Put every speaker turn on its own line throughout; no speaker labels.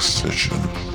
Session.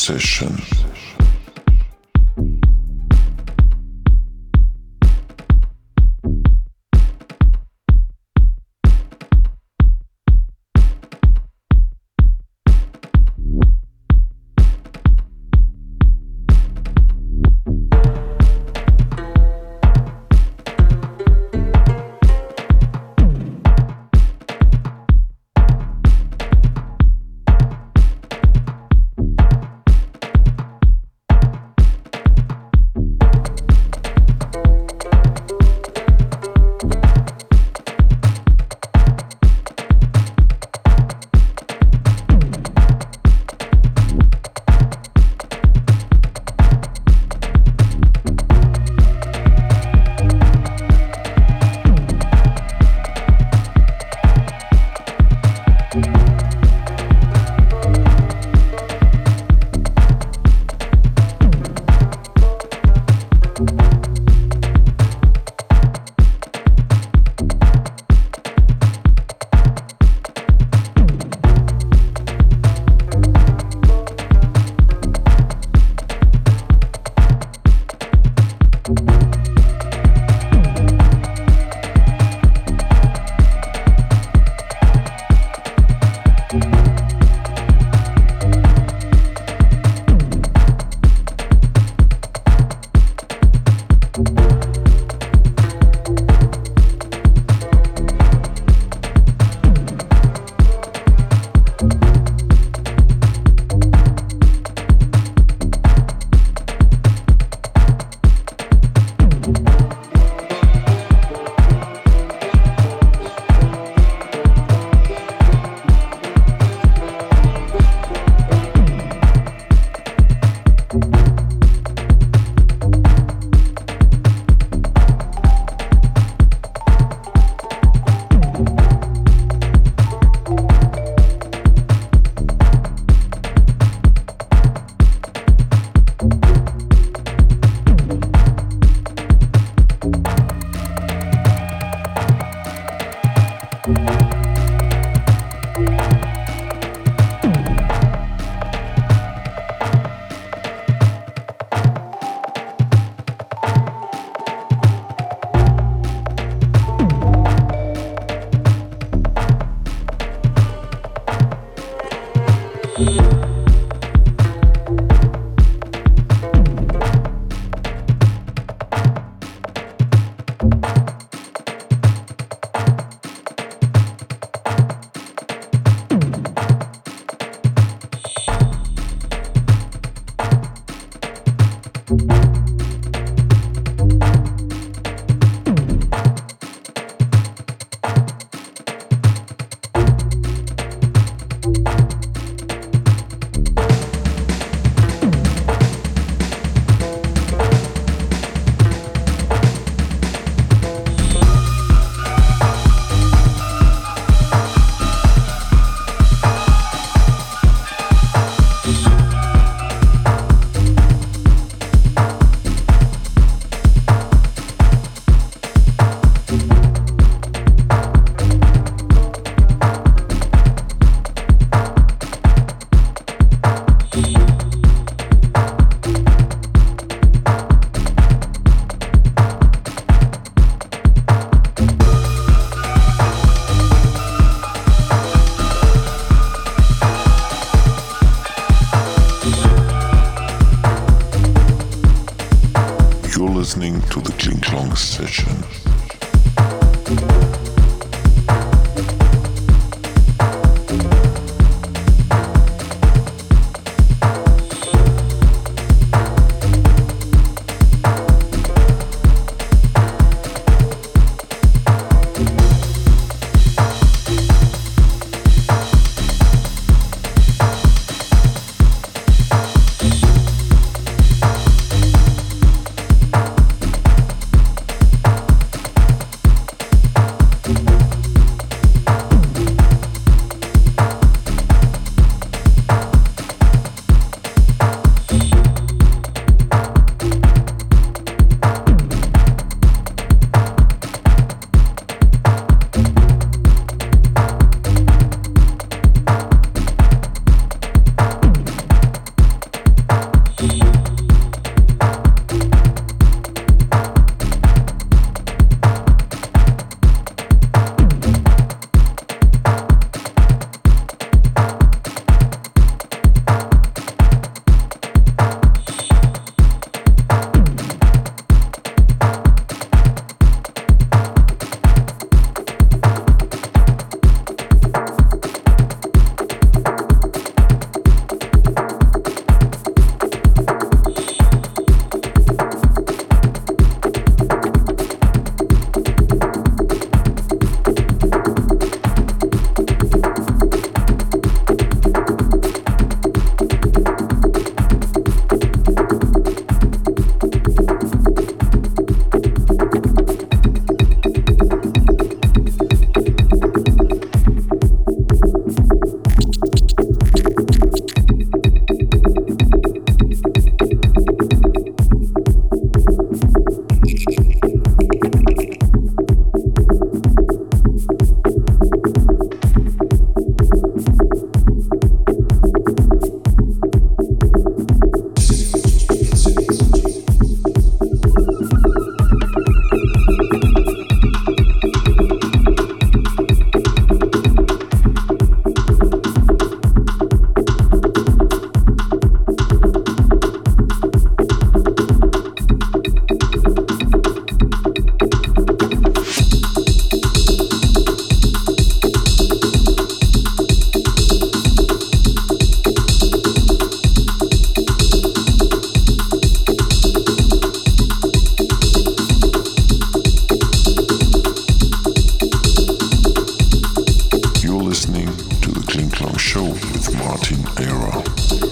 session.
show with Martin Era.